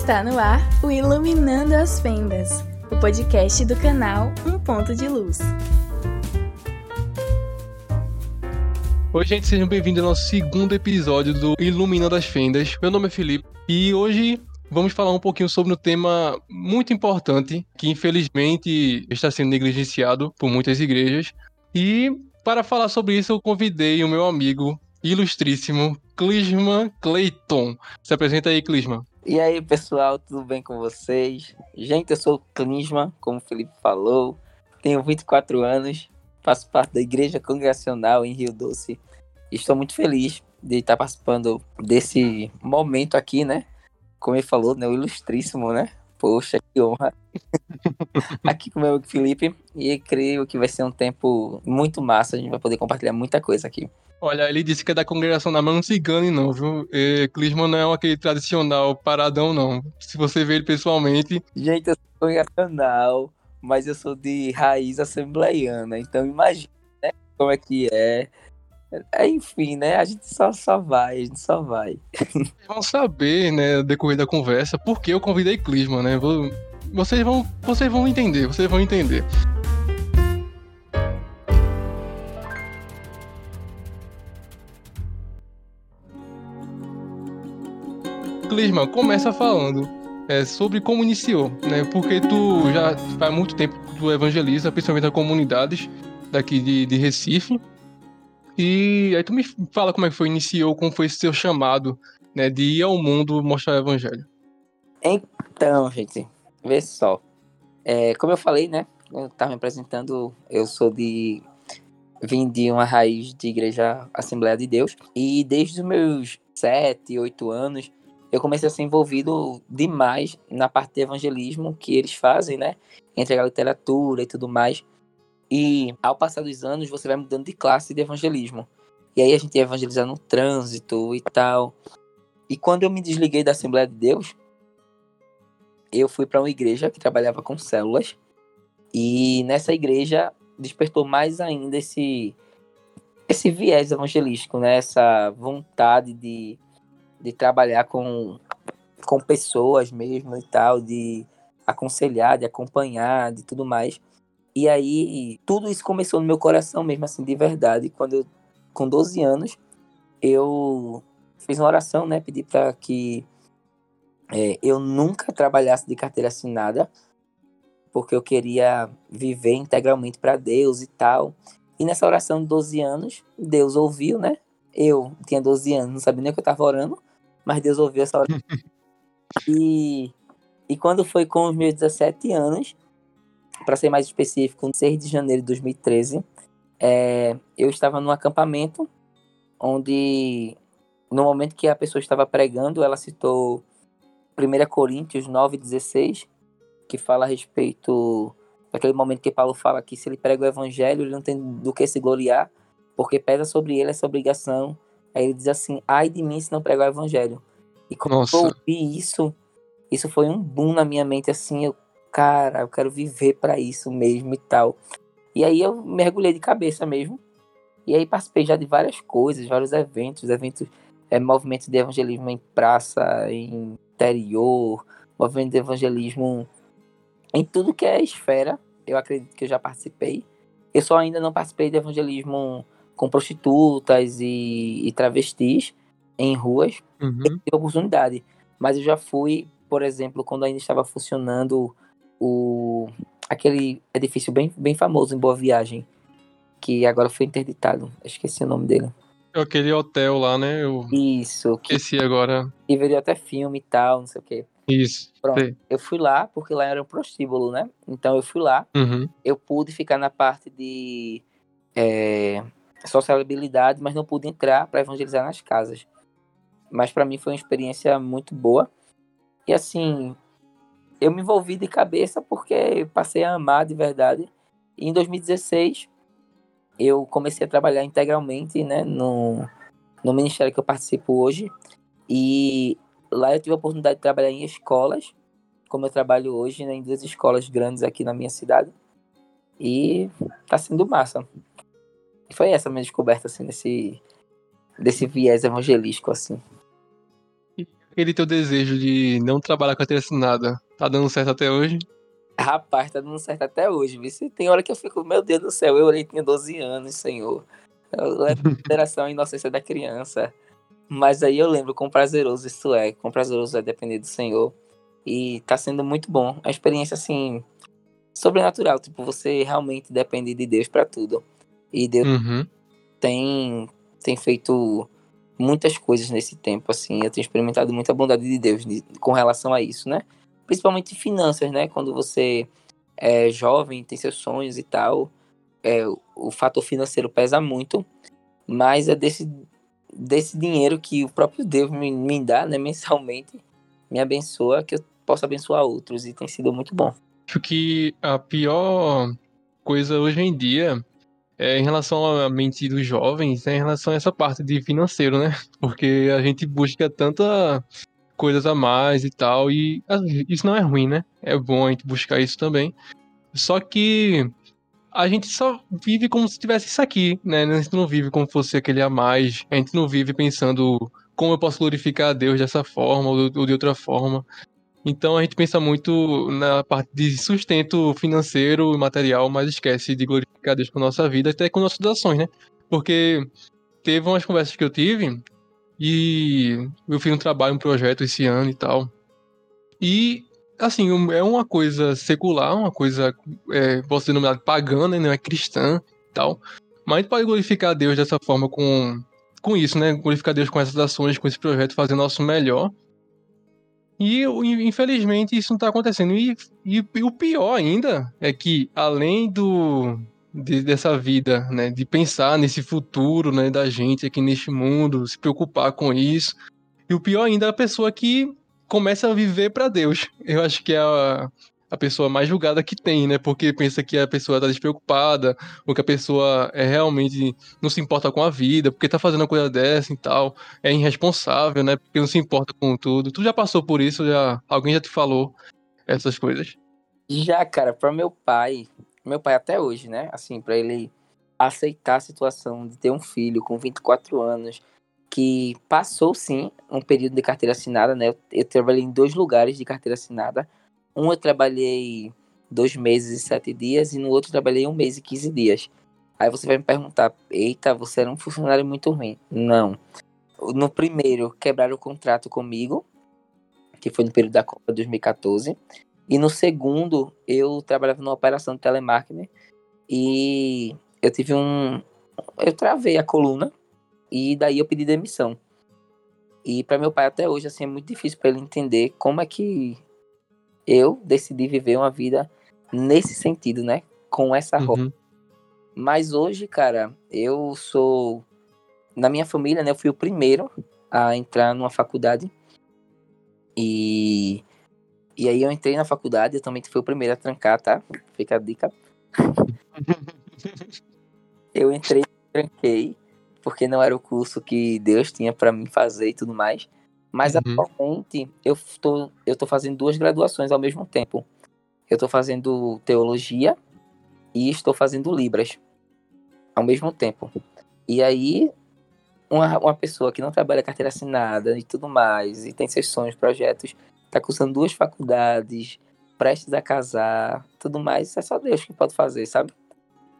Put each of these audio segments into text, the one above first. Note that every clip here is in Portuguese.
Está no ar o Iluminando as Fendas, o podcast do canal Um Ponto de Luz. Oi, gente, sejam bem-vindos ao nosso segundo episódio do Iluminando as Fendas. Meu nome é Felipe e hoje vamos falar um pouquinho sobre um tema muito importante que, infelizmente, está sendo negligenciado por muitas igrejas. E para falar sobre isso, eu convidei o meu amigo ilustríssimo Clisman Clayton. Se apresenta aí, Clisman. E aí, pessoal, tudo bem com vocês? Gente, eu sou o Clisman, como o Felipe falou, tenho 24 anos, faço parte da Igreja Congregacional em Rio Doce. Estou muito feliz de estar participando desse momento aqui, né? Como ele falou, né? O ilustríssimo, né? Poxa, que honra. aqui com o meu amigo Felipe. E creio que vai ser um tempo muito massa. A gente vai poder compartilhar muita coisa aqui. Olha, ele disse que é da congregação da Mano Cigane, não, viu? E Clisman não é aquele tradicional paradão, não. Se você vê ele pessoalmente. Gente, eu sou congregacional, mas eu sou de raiz assembleiana. Então imagina né, como é que é. É. Enfim, né? A gente só, só vai, a gente só vai. Vão saber, né, decorrer da conversa, por que eu convidei Clisman, né? Vocês vão, vocês vão entender, vocês vão entender. Clisman, começa falando é, sobre como iniciou, né? Porque tu já faz muito tempo que tu evangeliza, principalmente nas comunidades daqui de, de Recife. E aí tu me fala como é que foi, iniciou, como foi esse seu chamado, né? De ir ao mundo mostrar o evangelho. Então, gente, vê só. É, como eu falei, né? Eu tava me apresentando, eu sou de. Vim de uma raiz de igreja Assembleia de Deus. E desde os meus sete, oito anos, eu comecei a ser envolvido demais na parte de evangelismo que eles fazem, né? Entre a literatura e tudo mais. E ao passar dos anos, você vai mudando de classe de evangelismo. E aí a gente ia evangelizar no trânsito e tal. E quando eu me desliguei da Assembleia de Deus, eu fui para uma igreja que trabalhava com células. E nessa igreja despertou mais ainda esse esse viés evangelístico, né? Essa vontade de de trabalhar com, com pessoas mesmo e tal, de aconselhar, de acompanhar, de tudo mais. E aí, tudo isso começou no meu coração mesmo, assim, de verdade. Quando eu, com 12 anos, eu fiz uma oração, né? Pedi para que é, eu nunca trabalhasse de carteira assinada, porque eu queria viver integralmente para Deus e tal. E nessa oração de 12 anos, Deus ouviu, né? Eu tinha 12 anos, não sabia nem o que eu estava orando mas Deus ouviu essa hora. e, e quando foi com os meus 17 anos, para ser mais específico, no 6 de janeiro de 2013, é, eu estava num acampamento onde, no momento que a pessoa estava pregando, ela citou 1 Coríntios 9,16, que fala a respeito daquele momento que Paulo fala que se ele prega o evangelho, ele não tem do que se gloriar, porque pesa sobre ele essa obrigação Aí ele diz assim: ai de mim se não pregar o evangelho. E quando Nossa. eu ouvi isso, isso foi um boom na minha mente, assim, eu, cara, eu quero viver para isso mesmo e tal. E aí eu mergulhei de cabeça mesmo. E aí participei já de várias coisas, vários eventos, eventos, é, movimentos de evangelismo em praça, em interior, movimento de evangelismo em tudo que é esfera. Eu acredito que eu já participei. Eu só ainda não participei de evangelismo com prostitutas e, e travestis em ruas, uhum. eu tive oportunidade. Mas eu já fui, por exemplo, quando ainda estava funcionando o aquele edifício bem, bem famoso em Boa Viagem, que agora foi interditado. Esqueci o nome dele. Aquele hotel lá, né? Eu Isso. Que, esqueci agora. E veio até filme e tal, não sei o quê. Isso. Pronto. Sim. Eu fui lá, porque lá era um prostíbulo, né? Então eu fui lá. Uhum. Eu pude ficar na parte de é, sociabilidade, mas não pude entrar para evangelizar nas casas. Mas para mim foi uma experiência muito boa. E assim, eu me envolvi de cabeça porque passei a amar de verdade. E em 2016 eu comecei a trabalhar integralmente, né, no, no ministério que eu participo hoje. E lá eu tive a oportunidade de trabalhar em escolas, como eu trabalho hoje, né, em duas escolas grandes aqui na minha cidade. E tá sendo massa foi essa a minha descoberta, assim, desse, desse viés evangelístico, assim. aquele teu desejo de não trabalhar com a assinada, tá dando certo até hoje? Rapaz, tá dando certo até hoje. Viu? Tem hora que eu fico, meu Deus do céu, eu orei tinha 12 anos, Senhor. Eu levo em consideração a inocência da criança. Mas aí eu lembro quão prazeroso isso é, quão prazeroso é depender do Senhor. E tá sendo muito bom. A experiência, assim, sobrenatural. Tipo, você realmente depende de Deus para tudo. E Deus Uhum. tem, tem feito muitas coisas nesse tempo, assim. Eu tenho experimentado muita bondade de Deus de- com relação a isso, né? Principalmente finanças, né? Quando você é jovem, tem seus sonhos e tal, é, o- fator financeiro pesa muito, mas é desse, desse dinheiro que o próprio Deus me, me dá, né? Mensalmente, me abençoa, que eu possa abençoar outros, e tem sido muito bom. Acho que a pior coisa hoje em dia é em relação à mente dos jovens, é em relação a essa parte de financeiro, né? Porque a gente busca tanta coisas a mais e tal, e isso não é ruim, né? É bom a gente buscar isso também. Só que a gente só vive como se tivesse isso aqui, né? A gente não vive como se fosse aquele a mais. A gente não vive pensando como eu posso glorificar a Deus dessa forma ou de outra forma. Então a gente pensa muito na parte de sustento financeiro e material, mas esquece de glorificar Deus com a nossa vida, até com nossas ações, né? Porque teve umas conversas que eu tive e eu fiz um trabalho, um projeto esse ano e tal. E, assim, é uma coisa secular, uma coisa, é, posso ser denominada pagã, né? Não é cristã e tal. Mas a gente pode glorificar Deus dessa forma com, com isso, né? Glorificar Deus com essas ações, com esse projeto, fazer nosso melhor. E infelizmente isso não tá acontecendo. E, e- e o pior ainda é que, além do de- dessa vida, né, de pensar nesse futuro, né, da gente aqui neste mundo, se preocupar com isso. E o pior ainda é a pessoa que começa a viver para Deus. Eu acho que é a, a pessoa mais julgada que tem, né? Porque pensa que a pessoa tá despreocupada, ou que a pessoa é realmente não se importa com a vida, porque tá fazendo uma coisa dessa e tal é irresponsável, né? Porque não se importa com tudo. Tu já passou por isso? Já alguém já te falou essas coisas? Já, cara, para meu pai, meu pai até hoje, né? Assim, para ele aceitar a situação de ter um filho com 24 anos, que passou sim um período de carteira assinada, né? Eu, eu trabalhei em dois lugares de carteira assinada. Um eu trabalhei dois meses e sete dias, e no outro trabalhei um mês e 15 dias. Aí você vai me perguntar, eita, você era um funcionário muito ruim. Não. No primeiro, quebraram o contrato comigo, que foi no período da Copa 2014. E no segundo, eu trabalhava numa operação de telemarketing e eu tive um. Eu travei a coluna e daí eu pedi demissão. E para meu pai até hoje assim é muito difícil para ele entender como é que eu decidi viver uma vida nesse sentido, né? Com essa roupa. Uhum. Mas hoje, cara, eu sou. Na minha família, né? Eu fui o primeiro a entrar numa faculdade. E. E aí eu entrei na faculdade, eu também fui o primeiro a trancar, tá? Fica a dica. eu entrei, tranquei, porque não era o curso que Deus tinha pra mim fazer e tudo mais. Mas Uhum. atualmente eu tô, eu tô fazendo duas graduações ao mesmo tempo. Eu tô fazendo teologia e estou fazendo Libras ao mesmo tempo. E aí, uma, uma pessoa que não trabalha carteira assinada e tudo mais, e tem seus sonhos, projetos, tá cursando duas faculdades, prestes a casar, tudo mais, é só Deus que pode fazer, sabe?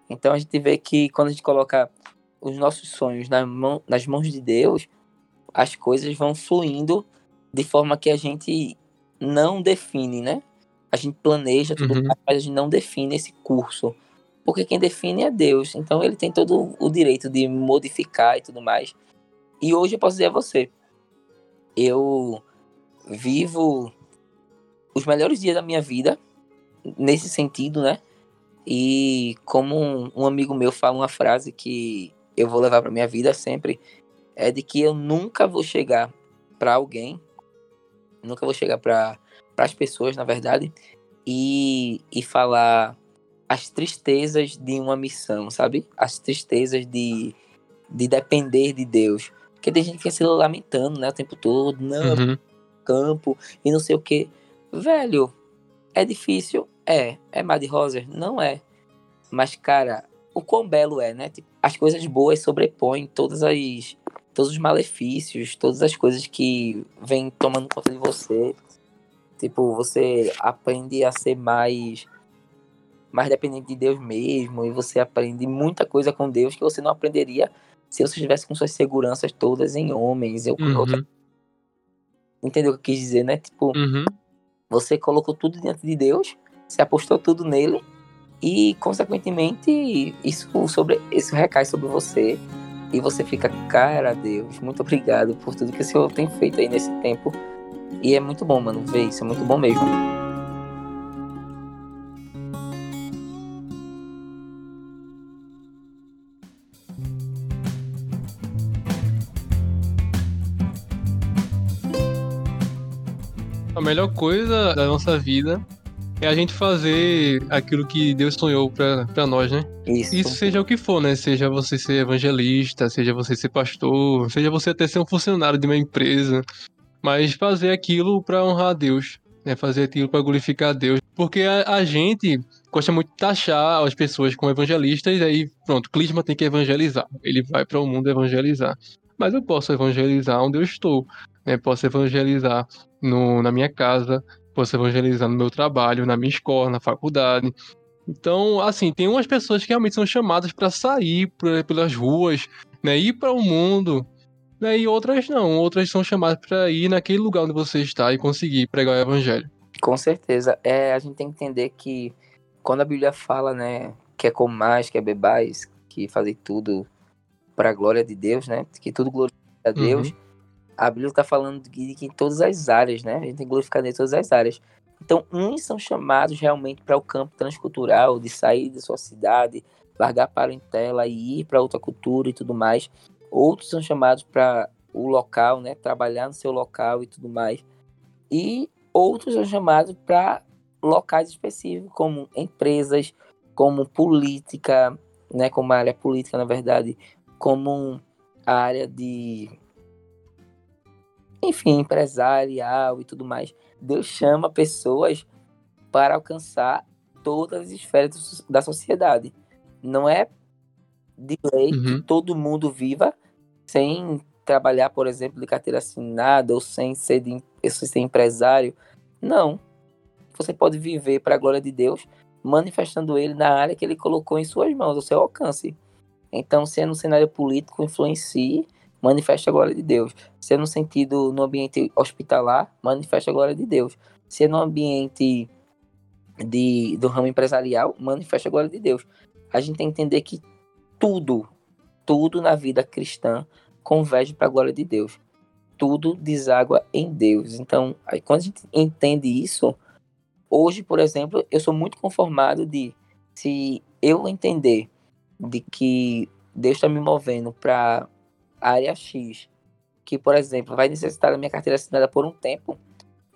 Então a gente vê que quando a gente coloca os nossos sonhos na mão, nas mãos de Deus, as coisas vão fluindo de forma que a gente não define, né? A gente planeja tudo, Uhum. mais, mas a gente não define esse curso. Porque quem define é Deus. Então ele tem todo o direito de modificar e tudo mais. E hoje eu posso dizer a você, eu vivo os melhores dias da minha vida nesse sentido, né? E como um, um amigo meu fala uma frase que eu vou levar para minha vida sempre, é de que eu nunca vou chegar para alguém, nunca vou chegar para as pessoas, na verdade, e, e falar as tristezas de uma missão, sabe? As tristezas de, de depender de Deus. Porque tem gente que fica se lamentando, né, o tempo todo, não, Uhum. Campo e não sei o que. Velho, é difícil? É. É mar de rosas? Não é. Mas, cara, o quão belo é, né? Tipo, as coisas boas sobrepõem todas as, todos os malefícios, todas as coisas que vêm tomando conta de você. Tipo, você aprende a ser mais mais dependente de Deus mesmo e você aprende muita coisa com Deus que você não aprenderia se você estivesse com suas seguranças todas em homens. Eu, Uhum. outra... Entendeu o que eu quis dizer, né? Tipo, Uhum. você colocou tudo diante de Deus, você apostou tudo nele e, consequentemente, isso, sobre, isso recai sobre você e você fica, cara, Deus, muito obrigado por tudo que o Senhor tem feito aí nesse tempo. E é muito bom, mano, ver isso, é muito bom mesmo. A melhor coisa da nossa vida é a gente fazer aquilo que Deus sonhou pra, pra nós, né? Isso. Isso seja o que for, né? Seja você ser evangelista, seja você ser pastor, seja você até ser um funcionário de uma empresa, mas fazer aquilo pra honrar a Deus, né? Fazer aquilo pra glorificar a Deus, porque a, a gente gosta muito de taxar as pessoas como evangelistas, e aí pronto, Clisma tem que evangelizar, ele vai para o mundo evangelizar, mas eu posso evangelizar onde eu estou, né? Posso evangelizar no, na minha casa, posso evangelizar no meu trabalho, na minha escola, na faculdade. Então, assim, tem umas pessoas que realmente são chamadas para sair por- pelas ruas, né, ir para o mundo, né, e outras não. Outras são chamadas para ir naquele lugar onde você está e conseguir pregar o evangelho. Com certeza. É, a gente tem que entender que quando a Bíblia fala, né, que é comais, que é bebais, que fazer tudo para a glória de Deus, né, que tudo glorifica a Deus, a Bíblia está falando de que em todas as áreas, né, a gente tem que glorificar em todas as áreas. Então, uns são chamados realmente para o campo transcultural, de sair da sua cidade, largar a parentela e ir para outra cultura e tudo mais. Outros são chamados para o local, né, trabalhar no seu local e tudo mais. E outros são chamados para locais específicos, como empresas, como política, né, como área política, na verdade, como a área de enfim, empresarial e tudo mais. Deus chama pessoas para alcançar todas as esferas da sociedade. Não é de lei Uhum. que todo mundo viva sem trabalhar, por exemplo, de carteira assinada ou sem ser, de, sem ser empresário. Não. Você pode viver para a glória de Deus, manifestando ele na área que ele colocou em suas mãos, ao seu alcance. Então, se é no cenário político, influencie, manifeste a glória de Deus. Se é no sentido, no ambiente hospitalar, manifeste a glória de Deus. Se é no ambiente de, do ramo empresarial, manifeste a glória de Deus. A gente tem que entender que tudo, tudo na vida cristã converge para a glória de Deus. Tudo deságua em Deus. Então, aí, quando a gente entende isso, hoje, por exemplo, eu sou muito conformado de se eu entender de que Deus está me movendo para a área X, que, por exemplo, vai necessitar da minha carteira assinada por um tempo,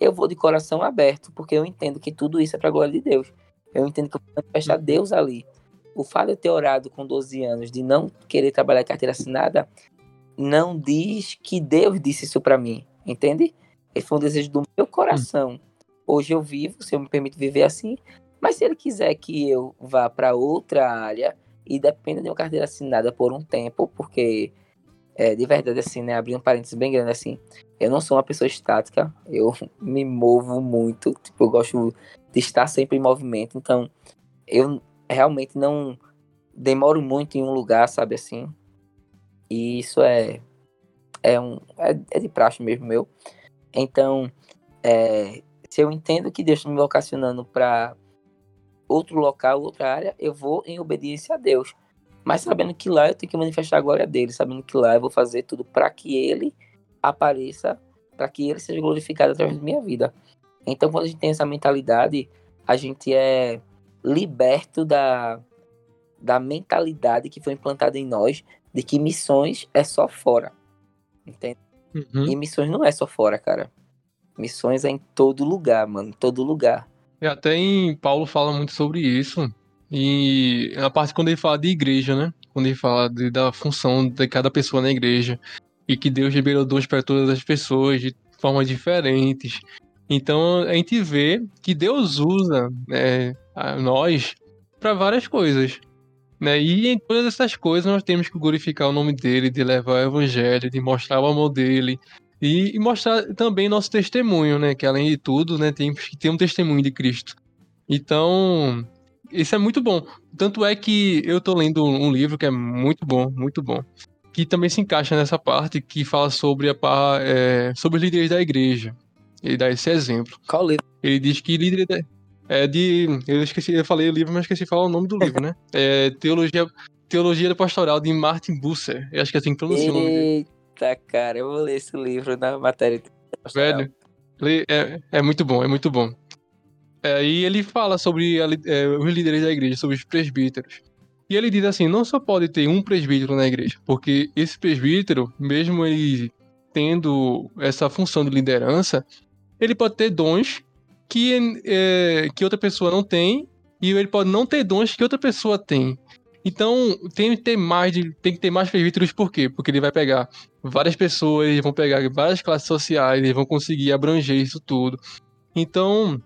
eu vou de coração aberto, porque eu entendo que tudo isso é para a glória de Deus. Eu entendo que eu vou manifestar Deus ali. O fato de eu ter orado com 12 anos, de não querer trabalhar carteira assinada, não diz que Deus disse isso para mim, entende? Esse foi um desejo do meu coração. Hoje eu vivo, se eu me permito viver assim, mas se ele quiser que eu vá para outra área e dependa de uma carteira assinada por um tempo, porque é, de verdade, assim, né? Abrindo um parênteses bem grande, assim. Eu não sou uma pessoa estática, eu me movo muito, tipo, eu gosto de estar sempre em movimento, então eu realmente não demoro muito em um lugar, sabe assim. E isso é é um é, é de praxe mesmo meu. Então, é, se eu entendo que Deus está me vocacionando para outro local, outra área, eu vou em obediência a Deus mas sabendo que lá eu tenho que manifestar a glória dele, sabendo que lá eu vou fazer tudo para que ele apareça, para que ele seja glorificado através da minha vida. Então, quando a gente tem essa mentalidade, a gente é liberto da, da mentalidade que foi implantada em nós de que missões é só fora. Entende? Uhum. E missões não é só fora, cara. Missões é em todo lugar, mano, em todo lugar. E até em Paulo fala muito sobre isso. E na parte quando ele fala de igreja, né? Quando ele fala de, da função de cada pessoa na igreja. E que Deus liberou dons para todas as pessoas de formas diferentes. Então a gente vê que Deus usa né, a nós para várias coisas. Né? E em todas essas coisas nós temos que glorificar o nome dele, de levar o evangelho, de mostrar o amor dele e, e mostrar também nosso testemunho, né? Que além de tudo, né, que ter um testemunho de Cristo. Então, isso é muito bom. Tanto é que eu tô lendo um livro que é muito bom, muito bom. Que também se encaixa nessa parte que fala sobre, a, é, sobre os líderes da igreja. Ele dá esse exemplo. Qual livro? Ele diz que líder é de. Eu esqueci, eu falei o livro, mas esqueci de falar o nome do livro, né? É Teologia, Teologia Pastoral de Martin Busser. Eu acho que é assim que pronuncia o nome dele. Eita, cara, eu vou ler esse livro na matéria. Velho, é, é muito bom, é muito bom. É, e ele fala sobre a, é, os líderes da igreja, sobre os presbíteros. E ele diz assim: não só pode ter um presbítero na igreja, porque esse presbítero, mesmo ele tendo essa função de liderança, ele pode ter dons que, é, que outra pessoa não tem, e ele pode não ter dons que outra pessoa tem. Então, tem que ter mais, de, tem que ter mais presbíteros, por quê? Porque ele vai pegar várias pessoas, eles vão pegar várias classes sociais, eles vão conseguir abranger isso tudo. Então,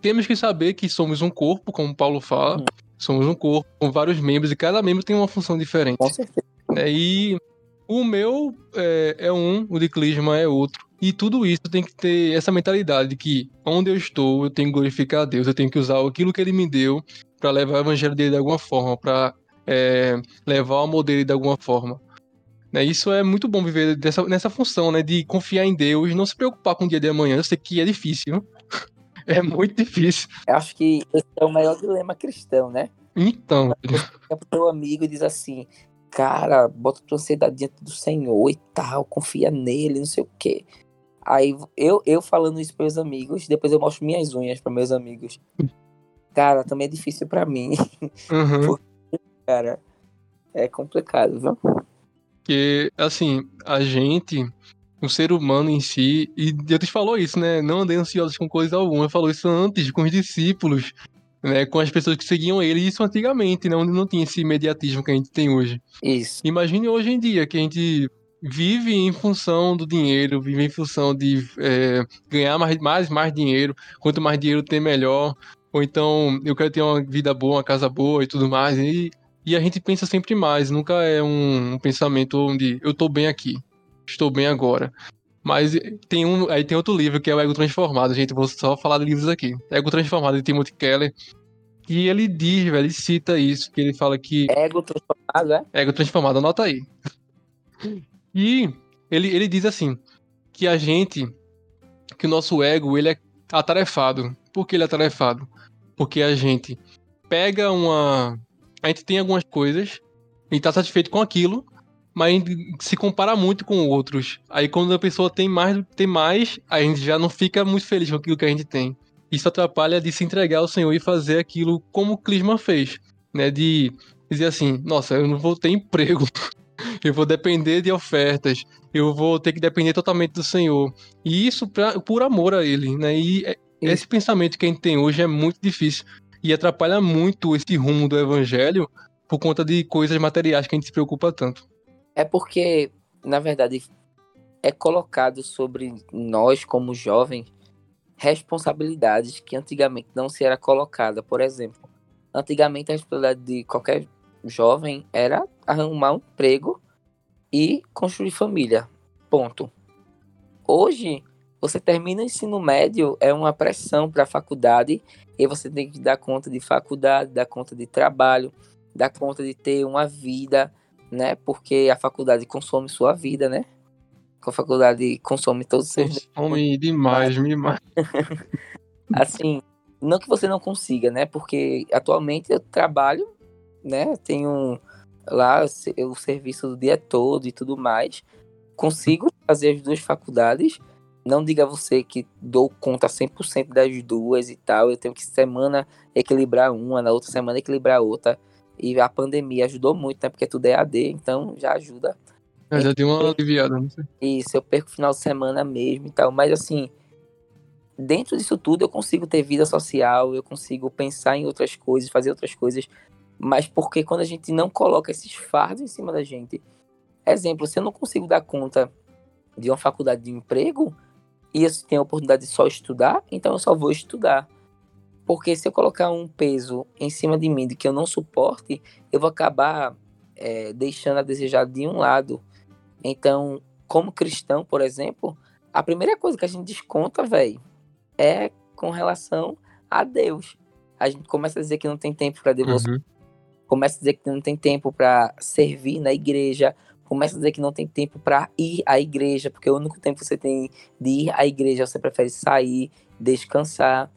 temos que saber que somos um corpo, como Paulo fala, uhum. somos um corpo com vários membros, e cada membro tem uma função diferente. Com certeza. É, e o meu é, é um, o de Clisma é outro. E tudo isso tem que ter essa mentalidade de que onde eu estou, eu tenho que glorificar a Deus, eu tenho que usar aquilo que ele me deu para levar o evangelho dele de alguma forma, para é, levar o amor dele de alguma forma. Né, isso é muito bom viver dessa, nessa função, né? De confiar em Deus, não se preocupar com o dia de amanhã. Eu sei que é difícil. é muito difícil. Eu acho que esse é o maior dilema cristão, né? Então. É pro teu amigo e diz assim: cara, bota tua ansiedade diante do Senhor e tal, confia nele, não sei o quê. Aí eu, eu falando isso para meus amigos, depois eu mostro minhas unhas para meus amigos. Cara, também é difícil para mim. Uhum. Porque, cara, é complicado, viu? Porque, assim, a gente, o ser humano em si, e Deus falou isso, né? Não andei ansiosos com coisa alguma. Falou isso antes com os discípulos, né? Com as pessoas que seguiam ele, isso antigamente, né? Onde não tinha esse imediatismo que a gente tem hoje. Isso. Imagine hoje em dia que a gente vive em função do dinheiro, vive em função de é, ganhar mais, mais, mais dinheiro. Quanto mais dinheiro tem, melhor. Ou então, eu quero ter uma vida boa, uma casa boa e tudo mais. E, e a gente pensa sempre mais. Nunca é um, um pensamento onde eu estou bem aqui, estou bem agora. Mas tem um, aí tem outro livro que é o Ego Transformado, gente. Vou só falar de livros aqui. Ego Transformado de Timothy Keller. E ele diz, velho, ele cita isso, que ele fala que. Ego transformado, é? Ego transformado, anota aí. E ele, ele diz assim, que a gente, que o nosso ego, ele é atarefado. Por que ele é atarefado? Porque a gente pega uma... A gente tem algumas coisas, e tá satisfeito com aquilo, mas se compara muito com outros. Aí quando a pessoa tem mais, tem mais, a gente já não fica muito feliz com aquilo que a gente tem. Isso atrapalha de se entregar ao Senhor e fazer aquilo como o Clisman fez, né? De dizer assim, nossa, eu não vou ter emprego, eu vou depender de ofertas, eu vou ter que depender totalmente do Senhor. E isso pra, por amor a Ele, né? E é, esse pensamento que a gente tem hoje é muito difícil e atrapalha muito esse rumo do Evangelho por conta de coisas materiais que a gente se preocupa tanto. É porque, na verdade, é colocado sobre nós como jovens responsabilidades que antigamente não se era colocada. Por exemplo, antigamente a responsabilidade de qualquer jovem era arrumar um emprego e construir família. Ponto. Hoje, você termina o ensino médio, é uma pressão para a faculdade, e você tem que dar conta de faculdade, dar conta de trabalho, dar conta de ter uma vida, né? Porque a faculdade consome sua vida, né? A faculdade consome todos os seus. Consome demais, demais. assim, não que você não consiga, né? Porque atualmente eu trabalho né? Tenho lá o serviço do dia todo e tudo mais. Consigo fazer as duas faculdades. Não diga você que dou conta 100% das duas e tal. Eu tenho que semana equilibrar uma, na outra semana equilibrar outra. E a pandemia ajudou muito, né? Porque tudo é AD, então já ajuda. Eu já deu uma aliviada, não sei. Isso, eu perco o final de semana mesmo e tal. Mas assim, dentro disso tudo eu consigo ter vida social, eu consigo pensar em outras coisas, fazer outras coisas mas porque quando a gente não coloca esses fardos em cima da gente. Exemplo, se eu não consigo dar conta de uma faculdade de emprego e eu tenho a oportunidade de só estudar, então eu só vou estudar. Porque se eu colocar um peso em cima de mim de que eu não suporte, eu vou acabar é, deixando a desejar de um lado. Então, como cristão, por exemplo, a primeira coisa que a gente desconta, velho, é com relação a Deus. A gente começa a dizer que não tem tempo para devoção, uhum. começa a dizer que não tem tempo para servir na igreja, começa a dizer que não tem tempo para ir à igreja, porque o único tempo que você tem de ir à igreja, você prefere sair, descansar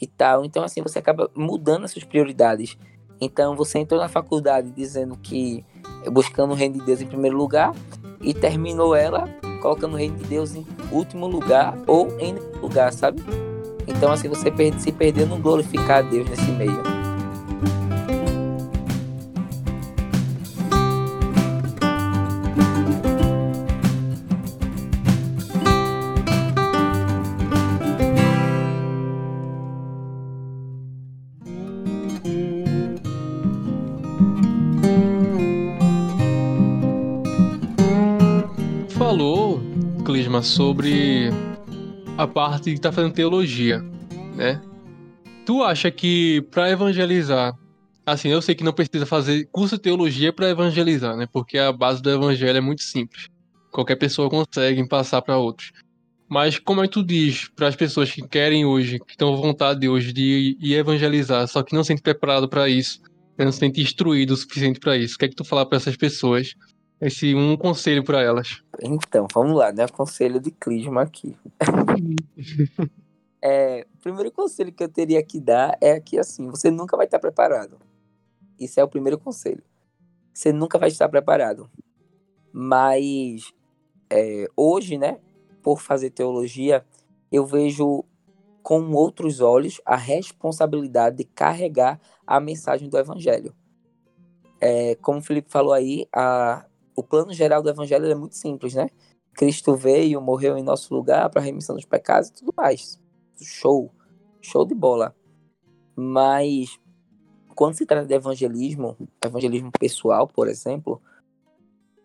e tal. Então, assim, você acaba mudando as suas prioridades. Então, você entrou na faculdade dizendo que buscando o reino de Deus em primeiro lugar e terminou ela colocando o reino de Deus em último lugar ou em lugar, sabe? Então, assim, você se perdeu no glorificar a Deus nesse meio. Sobre a parte que tá fazendo teologia, né? Tu acha que para evangelizar, assim, eu sei que não precisa fazer curso de teologia para evangelizar, né? Porque a base do evangelho é muito simples. Qualquer pessoa consegue passar para outros. Mas como é que tu diz para as pessoas que querem hoje, que estão à vontade hoje de ir evangelizar, só que não se sentem preparado para isso, não se sentem instruído o suficiente para isso? O que é que tu falar para essas pessoas esse um conselho para elas. Então, vamos lá, né? Conselho de Clisma aqui. é, o primeiro conselho que eu teria que dar é que assim, você nunca vai estar preparado. Isso é o primeiro conselho. Você nunca vai estar preparado. Mas é, hoje, né, por fazer teologia, eu vejo com outros olhos a responsabilidade de carregar a mensagem do evangelho. É, como o Felipe falou aí, a, o plano geral do evangelho é muito simples, né? Cristo veio, morreu em nosso lugar para remissão dos pecados e tudo mais. Show. Show de bola. Mas quando se trata de evangelismo, evangelismo pessoal, por exemplo,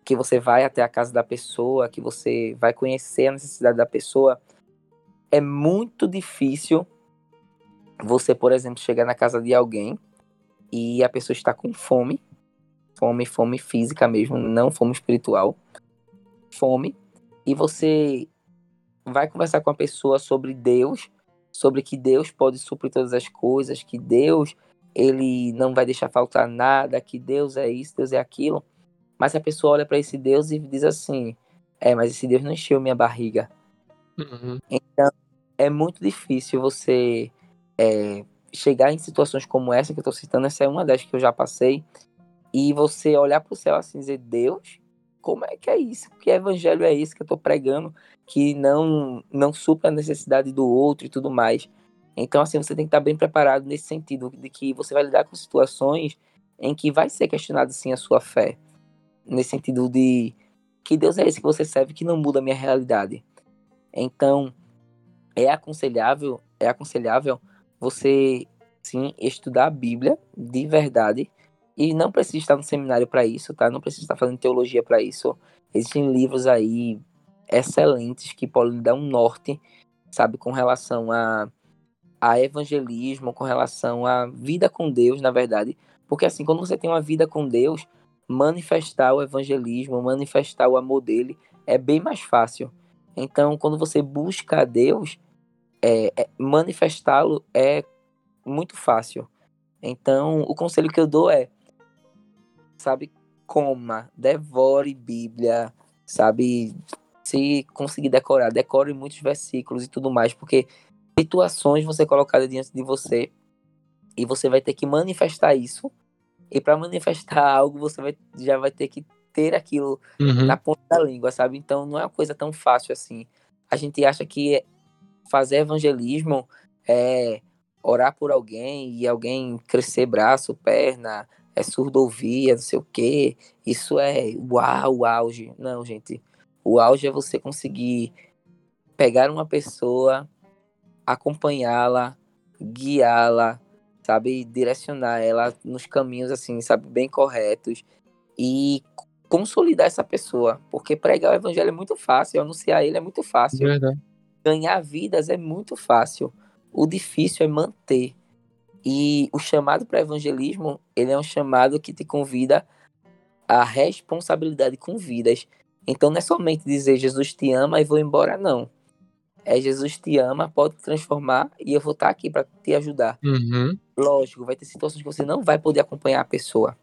que você vai até a casa da pessoa, que você vai conhecer a necessidade da pessoa, é muito difícil você, por exemplo, chegar na casa de alguém e a pessoa está com fome fome, fome física mesmo, não fome espiritual, fome, e você vai conversar com a pessoa sobre Deus, sobre que Deus pode suprir todas as coisas, que Deus ele não vai deixar faltar nada, que Deus é isso, Deus é aquilo. Mas a pessoa olha para esse Deus e diz assim: é, mas esse Deus não encheu minha barriga. Uhum. Então é muito difícil você é, chegar em situações como essa que eu estou citando. Essa é uma das que eu já passei e você olhar para o céu assim e dizer, Deus, como é que é isso? Que evangelho é esse que eu estou pregando que não, não supra a necessidade do outro e tudo mais? Então, assim, você tem que estar bem preparado nesse sentido, de que você vai lidar com situações em que vai ser questionado, sim, a sua fé. Nesse sentido de que Deus é esse que você serve que não muda a minha realidade. Então, é aconselhável, é aconselhável você, sim, estudar a Bíblia de verdade, e não precisa estar no seminário para isso, tá? Não precisa estar fazendo teologia para isso. Existem livros aí excelentes que podem dar um norte, sabe, com relação a, a evangelismo, com relação à vida com Deus, na verdade. Porque assim, quando você tem uma vida com Deus, manifestar o evangelismo, manifestar o amor dele é bem mais fácil. Então, quando você busca a Deus, é, é, manifestá-lo é muito fácil. Então, o conselho que eu dou é sabe? Coma, devore Bíblia, sabe? Se conseguir decorar, decore muitos versículos e tudo mais, porque situações vão ser colocadas diante de você e você vai ter que manifestar isso. E para manifestar algo, você vai, já vai ter que ter aquilo uhum. na ponta da língua, sabe? Então não é uma coisa tão fácil assim. A gente acha que fazer evangelismo é orar por alguém e alguém crescer braço, perna, é surdovia, não sei o quê. Isso é uau, o auge. Não, gente. O auge é você conseguir pegar uma pessoa, acompanhá-la, guiá-la, sabe, direcionar ela nos caminhos assim, sabe, bem corretos e consolidar essa pessoa, porque pregar o evangelho é muito fácil, anunciar ele é muito fácil. Verdade. Ganhar vidas é muito fácil. O difícil é manter E o chamado para evangelismo, ele é um chamado que te convida à responsabilidade com vidas. Então não é somente dizer Jesus te ama e vou embora, não. É Jesus te ama, pode te transformar e eu vou estar aqui para te ajudar. Uhum. Lógico, vai ter situações que você não vai poder acompanhar a pessoa.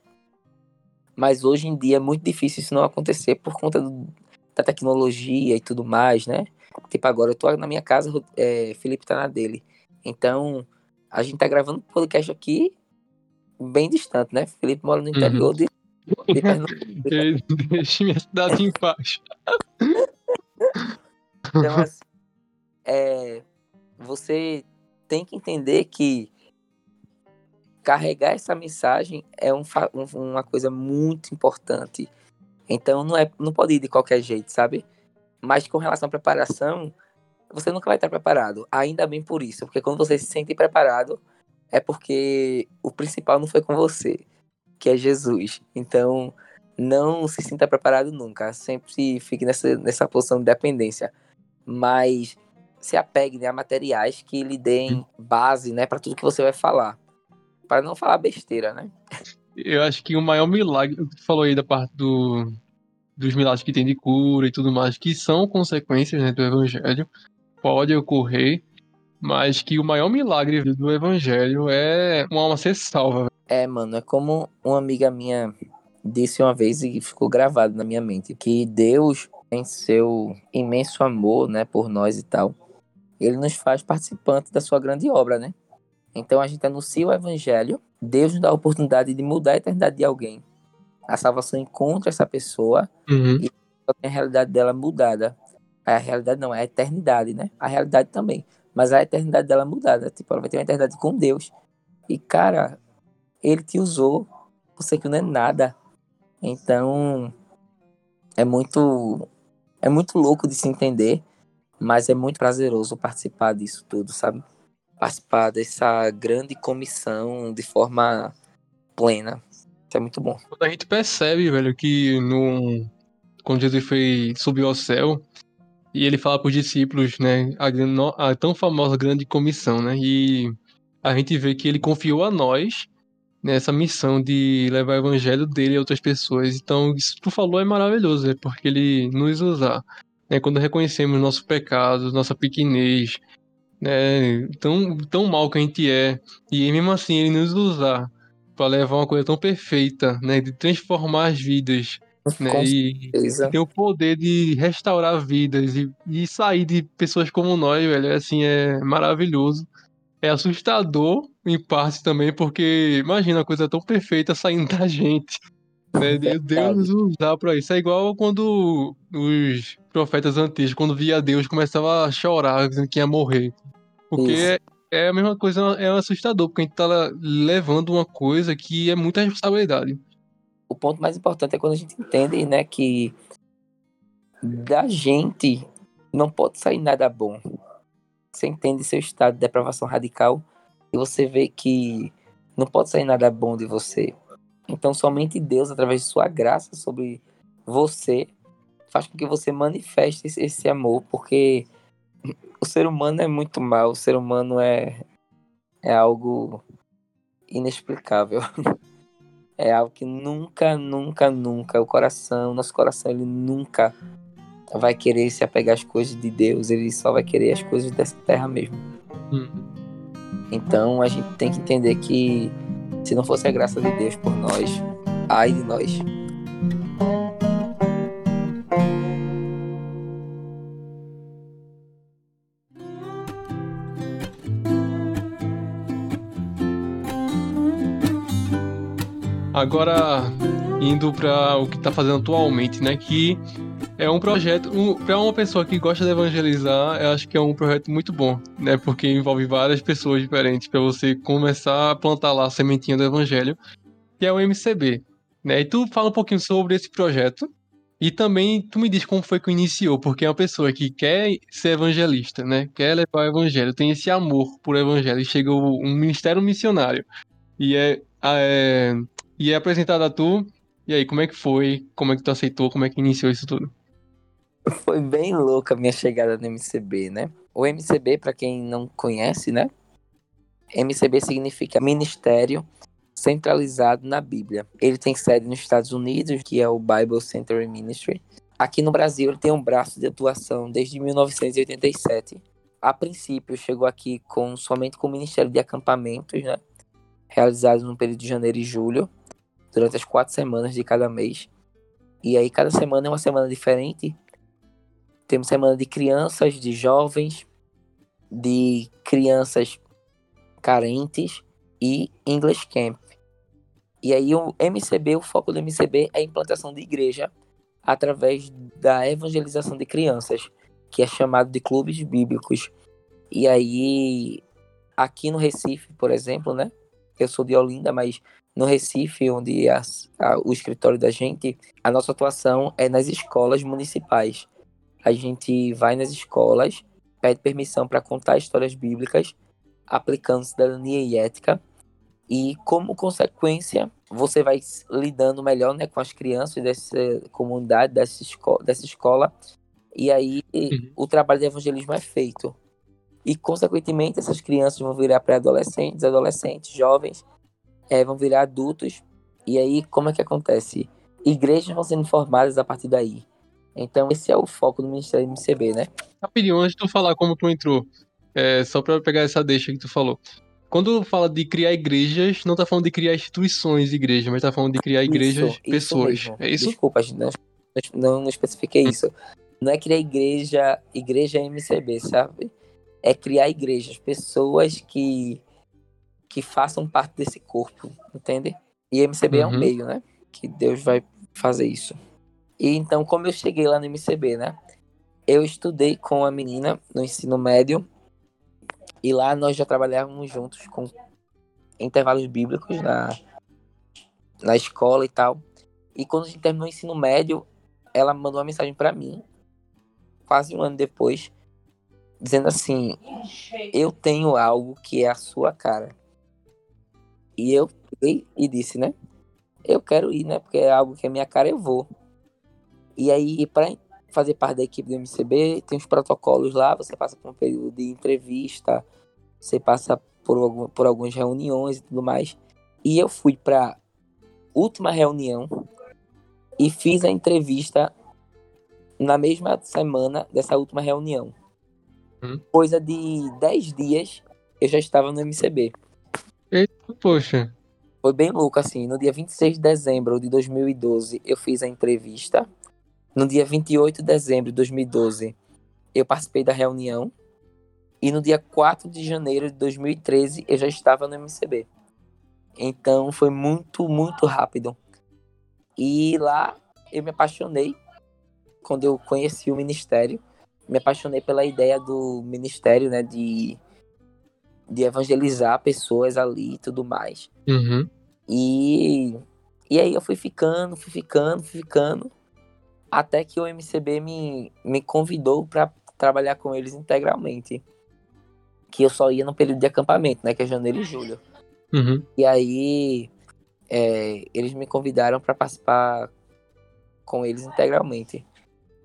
Mas hoje em dia é muito difícil isso não acontecer por conta do, da tecnologia e tudo mais, né? Tipo, agora eu tô na minha casa, é, Felipe tá na dele. Então, a gente tá gravando um podcast aqui bem distante, né? Felipe mora no Uhum. interior de, de Pernambuco. Deixe minha cidade em paz. Então, assim, é, você tem que entender que carregar essa mensagem é um- uma coisa muito importante. Então, não, é, não pode ir de qualquer jeito, sabe? Mas com relação à preparação, você nunca vai estar preparado. Ainda bem por isso, porque quando você se sente preparado, é porque o principal não foi com você, que é Jesus. Então, não se sinta preparado nunca. Sempre fique nessa, nessa posição de dependência. Mas se apegue né, a materiais que lhe deem base né, para tudo que você vai falar. Para não falar besteira, né? Eu acho que o maior milagre, o que tu falou aí da parte do, dos milagres que tem de cura e tudo mais, que são consequências né, do evangelho, pode ocorrer, mas que o maior milagre do evangelho é uma alma ser salva. É, mano, é como uma amiga minha disse uma vez e ficou gravado na minha mente, que Deus, em seu imenso amor, né, por nós e tal, ele nos faz participantes da sua grande obra, né? Então a gente anuncia o evangelho, Deus nos dá a oportunidade de mudar a eternidade de alguém. A salvação encontra essa pessoa, Uhum. tem a realidade dela mudada. A realidade não, é a eternidade, né? A realidade também. Mas a eternidade dela mudada. Tipo, ela vai ter uma eternidade com Deus. E, cara, ele te usou. Você que não é nada. Então, é muito. É muito louco de se entender. Mas é muito prazeroso participar disso tudo, sabe? Participar dessa grande comissão de forma plena. Isso é muito bom. Quando a gente percebe, velho, que no, quando Jesus foi, subiu ao céu, e ele fala para os discípulos, né, a, a tão famosa grande comissão, né, e a gente vê que ele confiou a nós nessa missão de levar o evangelho dele a outras pessoas. Então, isso que tu falou é maravilhoso, é porque ele nos usar, né, quando reconhecemos nossos pecados, nossa pequenez, né, tão, tão mal que a gente é, e mesmo assim ele nos usar para levar uma coisa tão perfeita, né, de transformar as vidas, né, e, e ter o poder de restaurar vidas e, e sair de pessoas como nós, velho, assim, é maravilhoso. É assustador, em parte também, porque imagina uma coisa tão perfeita saindo da gente. Né? De- Deus nos usar pra isso. É igual quando os profetas antigos, quando via Deus, começavam a chorar, dizendo que ia morrer. Porque Isso. é, é a mesma coisa, é assustador, porque a gente tá levando uma coisa que é muita responsabilidade. O ponto mais importante é quando a gente entende, né, que da gente não pode sair nada bom. Você entende seu estado de depravação radical e você vê que não pode sair nada bom de você. Então somente Deus, através de sua graça sobre você, faz com que você manifeste esse, amor, porque o ser humano é muito mal, o ser humano é, é algo inexplicável. É algo que nunca, nunca, nunca, o coração, nosso coração, ele nunca vai querer se apegar às coisas de Deus, ele só vai querer as coisas dessa terra mesmo. Hum. Então a gente tem que entender que se não fosse a graça de Deus por nós, ai de nós. Agora, indo para o que tá fazendo atualmente, né? Que é um projeto, um, para uma pessoa que gosta de evangelizar, eu acho que é um projeto muito bom, né? Porque envolve várias pessoas diferentes para você começar a plantar lá a sementinha do evangelho, que é o MCB, né? E tu fala um pouquinho sobre esse projeto e também tu me diz como foi que iniciou, porque é uma pessoa que quer ser evangelista, né? Quer levar o evangelho, tem esse amor por evangelho e chega um ministério missionário e é, é e é apresentado a tu. E aí, como é que foi? Como é que tu aceitou? Como é que iniciou isso tudo? Foi bem louca a minha chegada no MCB, né? O MCB, para quem não conhece, né? MCB significa Ministério Centralizado na Bíblia. Ele tem sede nos Estados Unidos, que é o Bible Center Ministry. Aqui no Brasil, ele tem um braço de atuação desde 1987. A princípio, chegou aqui com somente com o Ministério de Acampamentos, né? realizados no período de janeiro e julho, durante as quatro semanas de cada mês. E aí, cada semana é uma semana diferente. Temos semana de crianças, de jovens, de crianças carentes e English Camp. E aí o MCB, o foco do MCB é a implantação de igreja através da evangelização de crianças, que é chamado de clubes bíblicos. E aí aqui no Recife, por exemplo, né? Eu sou de Olinda, mas no Recife, onde é a, o escritório da gente, a nossa atuação é nas escolas municipais. A gente vai nas escolas, pede permissão para contar histórias bíblicas, aplicando cidadania e ética, e como consequência, você vai lidando melhor né, com as crianças dessa comunidade, dessa, esco dessa escola, e aí uhum. o trabalho de evangelismo é feito. E, consequentemente, essas crianças vão virar pré-adolescentes, adolescentes, jovens, é, vão virar adultos. E aí, como é que acontece? Igrejas vão sendo formadas a partir daí. Então, esse é o foco do Ministério do MCB, né? Rapidinho, antes de tu falar como tu entrou, é, só para pegar essa deixa que tu falou. Quando fala de criar igrejas, não tá falando de criar instituições de igreja, mas tá falando de criar igrejas, isso, pessoas. Isso é isso? Desculpa, não, não especifiquei isso. Não é criar igreja, igreja MCB, sabe? É criar igrejas, pessoas que que façam parte desse corpo, entende? E MCB uhum. é um uhum. meio, né? Que Deus vai fazer isso. E então, como eu cheguei lá no MCB, né? Eu estudei com a menina no ensino médio e lá nós já trabalhávamos juntos com intervalos bíblicos na, na escola e tal. E quando a gente terminou o ensino médio, ela mandou uma mensagem para mim, quase um ano depois, dizendo assim: Eu tenho algo que é a sua cara. E eu fui e disse, né? Eu quero ir, né? Porque é algo que é minha cara, eu vou. E aí, para fazer parte da equipe do MCB, tem os protocolos lá, você passa por um período de entrevista, você passa por, algum, por algumas reuniões e tudo mais. E eu fui para última reunião e fiz a entrevista na mesma semana dessa última reunião. Hum. Coisa de 10 dias eu já estava no MCB. Eita, poxa. Foi bem louco, assim. No dia 26 de dezembro de 2012, eu fiz a entrevista. No dia 28 de dezembro de 2012, eu participei da reunião. E no dia 4 de janeiro de 2013, eu já estava no MCB. Então foi muito, muito rápido. E lá eu me apaixonei quando eu conheci o ministério. Me apaixonei pela ideia do ministério, né, de de evangelizar pessoas ali e tudo mais. Uhum. E, e aí eu fui ficando, fui ficando, fui ficando, até que o MCB me, me convidou para trabalhar com eles integralmente. Que eu só ia no período de acampamento, né? Que é janeiro e julho. Uhum. E aí é, eles me convidaram para participar com eles integralmente.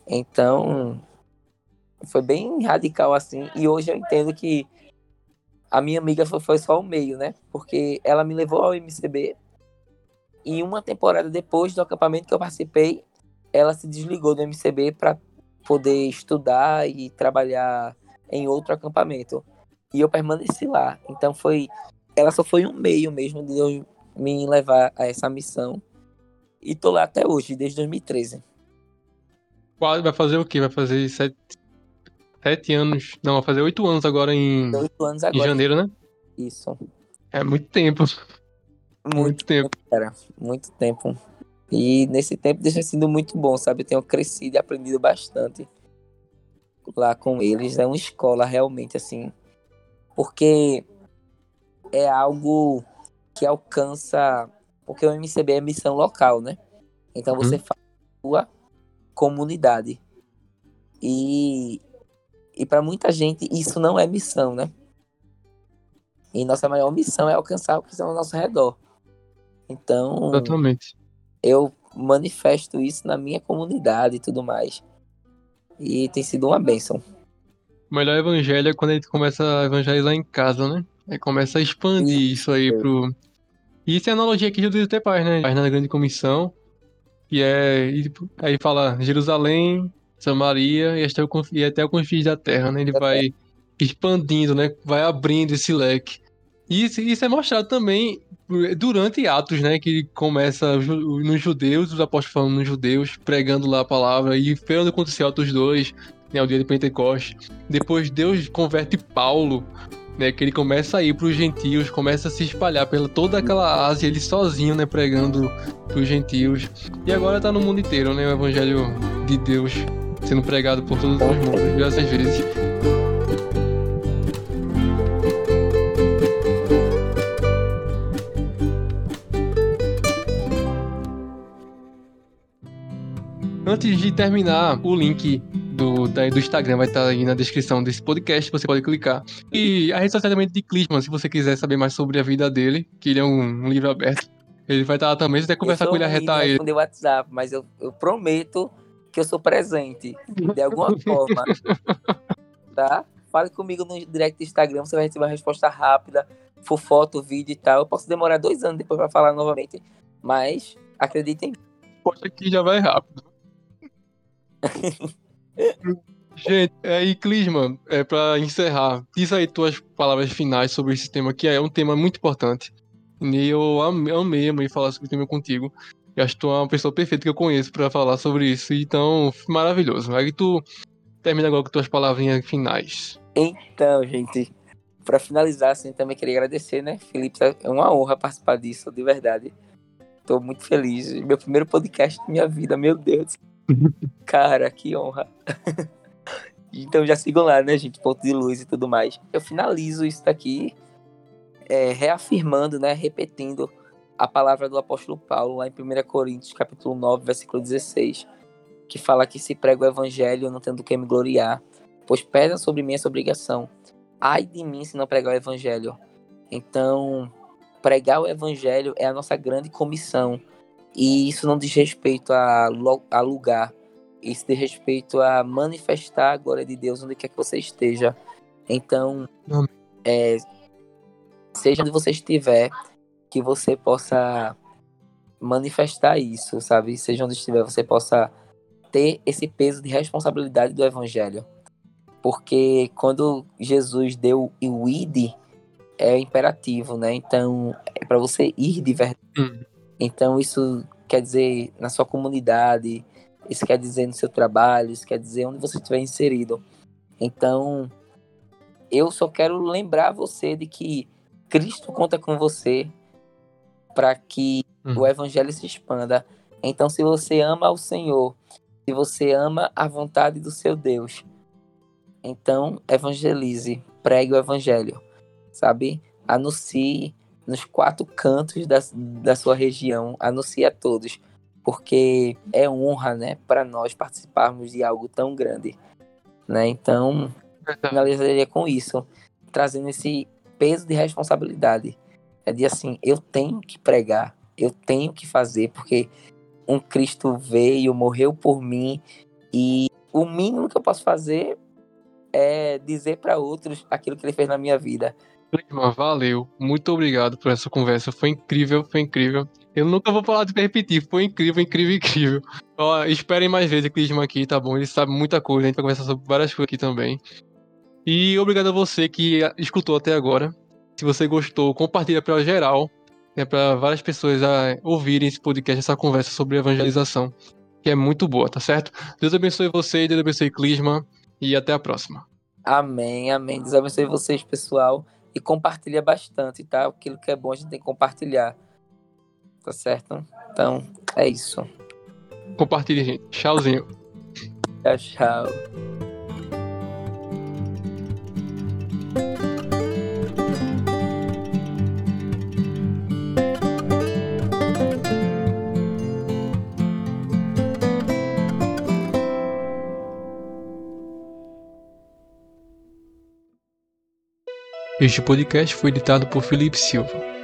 Então foi bem radical assim. E hoje eu entendo que a minha amiga foi, só o meio, né? Porque ela me levou ao MCB e uma temporada depois do acampamento que eu participei, ela se desligou do MCB para poder estudar e trabalhar em outro acampamento. E eu permaneci lá. Então foi, ela só foi um meio mesmo de eu me levar a essa missão. E tô lá até hoje, desde 2013. Vai fazer o quê? Vai fazer sete, sete anos. Não, vai fazer oito anos agora em. Oito anos agora. Em janeiro, né? Isso. É muito tempo. Muito, muito tempo. Cara, muito tempo. E nesse tempo tem sido muito bom, sabe? Eu tenho crescido e aprendido bastante lá com eles. É uma escola realmente, assim. Porque é algo que alcança. Porque o MCB é missão local, né? Então você uhum. faz a sua comunidade. E e para muita gente isso não é missão, né? E nossa maior missão é alcançar o que estão ao nosso redor. Então, Exatamente. eu manifesto isso na minha comunidade e tudo mais. E tem sido uma bênção. O melhor evangelho é quando a gente começa a evangelizar em casa, né? Aí começa a expandir isso aí pro. E isso é a analogia que Jesus até faz, né? Faz na grande comissão. Que é. Aí fala Jerusalém, Samaria e até, o, e até o confins da terra, né? Ele vai expandindo, né? Vai abrindo esse leque. E isso, isso é mostrado também durante Atos, né? Que começa nos judeus, os apóstolos falando nos judeus, pregando lá a palavra, e foi onde aconteceu Atos 2, né, o dia de Pentecostes. Depois Deus converte Paulo, né? Que ele começa a ir para os gentios, começa a se espalhar pela toda aquela Ásia, ele sozinho, né? Pregando para os gentios. E agora está no mundo inteiro, né? O evangelho de Deus sendo pregado por todos os mundos, diversas vezes. Antes de terminar, o link do, da, do Instagram vai estar aí na descrição desse podcast, você pode clicar. E a rede social também de Clichman, se você quiser saber mais sobre a vida dele, que ele é um, um livro aberto. Ele vai estar lá também, você que conversar com ele, arretar ele. Eu WhatsApp, mas eu, eu prometo que eu sou presente, de alguma forma. Tá? Fale comigo no direct do Instagram, você vai receber uma resposta rápida, for foto, vídeo e tal. Eu posso demorar dois anos depois para falar novamente, mas acreditem. Pode que já vai rápido. Gente, é, e Clisman, é, para encerrar, diz aí tuas palavras finais sobre esse tema, que é um tema muito importante. E eu amei, amei, amei falar sobre o tema contigo. Eu acho que tu é uma pessoa perfeita que eu conheço para falar sobre isso. Então, maravilhoso. Aí tu termina agora com tuas palavrinhas finais. Então, gente, para finalizar, assim, também queria agradecer, né, Felipe? É uma honra participar disso, de verdade. Tô muito feliz. Meu primeiro podcast da minha vida, meu Deus. Cara, que honra. então já sigam lá, né, gente? Ponto de luz e tudo mais. Eu finalizo isso daqui é, reafirmando, né, repetindo a palavra do apóstolo Paulo lá em 1 Coríntios, capítulo 9, versículo 16, que fala que se prego o evangelho, não tendo que me gloriar, pois pesa sobre mim essa obrigação. Ai de mim se não pregar o evangelho. Então, pregar o evangelho é a nossa grande comissão e isso não diz respeito a, a lugar, isso diz respeito a manifestar a glória de Deus onde quer que você esteja. Então, é, seja onde você estiver, que você possa manifestar isso, sabe? Seja onde estiver, você possa ter esse peso de responsabilidade do evangelho. Porque quando Jesus deu o id, é imperativo, né? Então, é para você ir de verdade. Hum. Então, isso quer dizer na sua comunidade, isso quer dizer no seu trabalho, isso quer dizer onde você estiver inserido. Então, eu só quero lembrar você de que Cristo conta com você para que uhum. o evangelho se expanda. Então, se você ama o Senhor, se você ama a vontade do seu Deus, então evangelize, pregue o evangelho, sabe? Anuncie nos quatro cantos da, da sua região, anuncie a todos, porque é honra, né, para nós participarmos de algo tão grande, né? Então, finalizaria com isso, trazendo esse peso de responsabilidade. É de assim, eu tenho que pregar, eu tenho que fazer, porque um Cristo veio, morreu por mim, e o mínimo que eu posso fazer é dizer para outros aquilo que ele fez na minha vida. Valeu. Muito obrigado por essa conversa. Foi incrível, foi incrível. Eu nunca vou falar de repetir. Foi incrível, incrível, incrível. Ó, esperem mais vezes o Clisma aqui, tá bom? Ele sabe muita coisa. A gente vai conversar sobre várias coisas aqui também. E obrigado a você que escutou até agora. Se você gostou, compartilha para geral, né, para várias pessoas a ouvirem esse podcast, essa conversa sobre evangelização, que é muito boa, tá certo? Deus abençoe você, Deus abençoe Clisma e até a próxima. Amém, amém. Deus abençoe vocês, pessoal e compartilha bastante, tá? Aquilo que é bom a gente tem que compartilhar. Tá certo? Então, é isso. Compartilhe, gente. Tchauzinho. Tchau, tchau. Este podcast foi editado por Felipe Silva.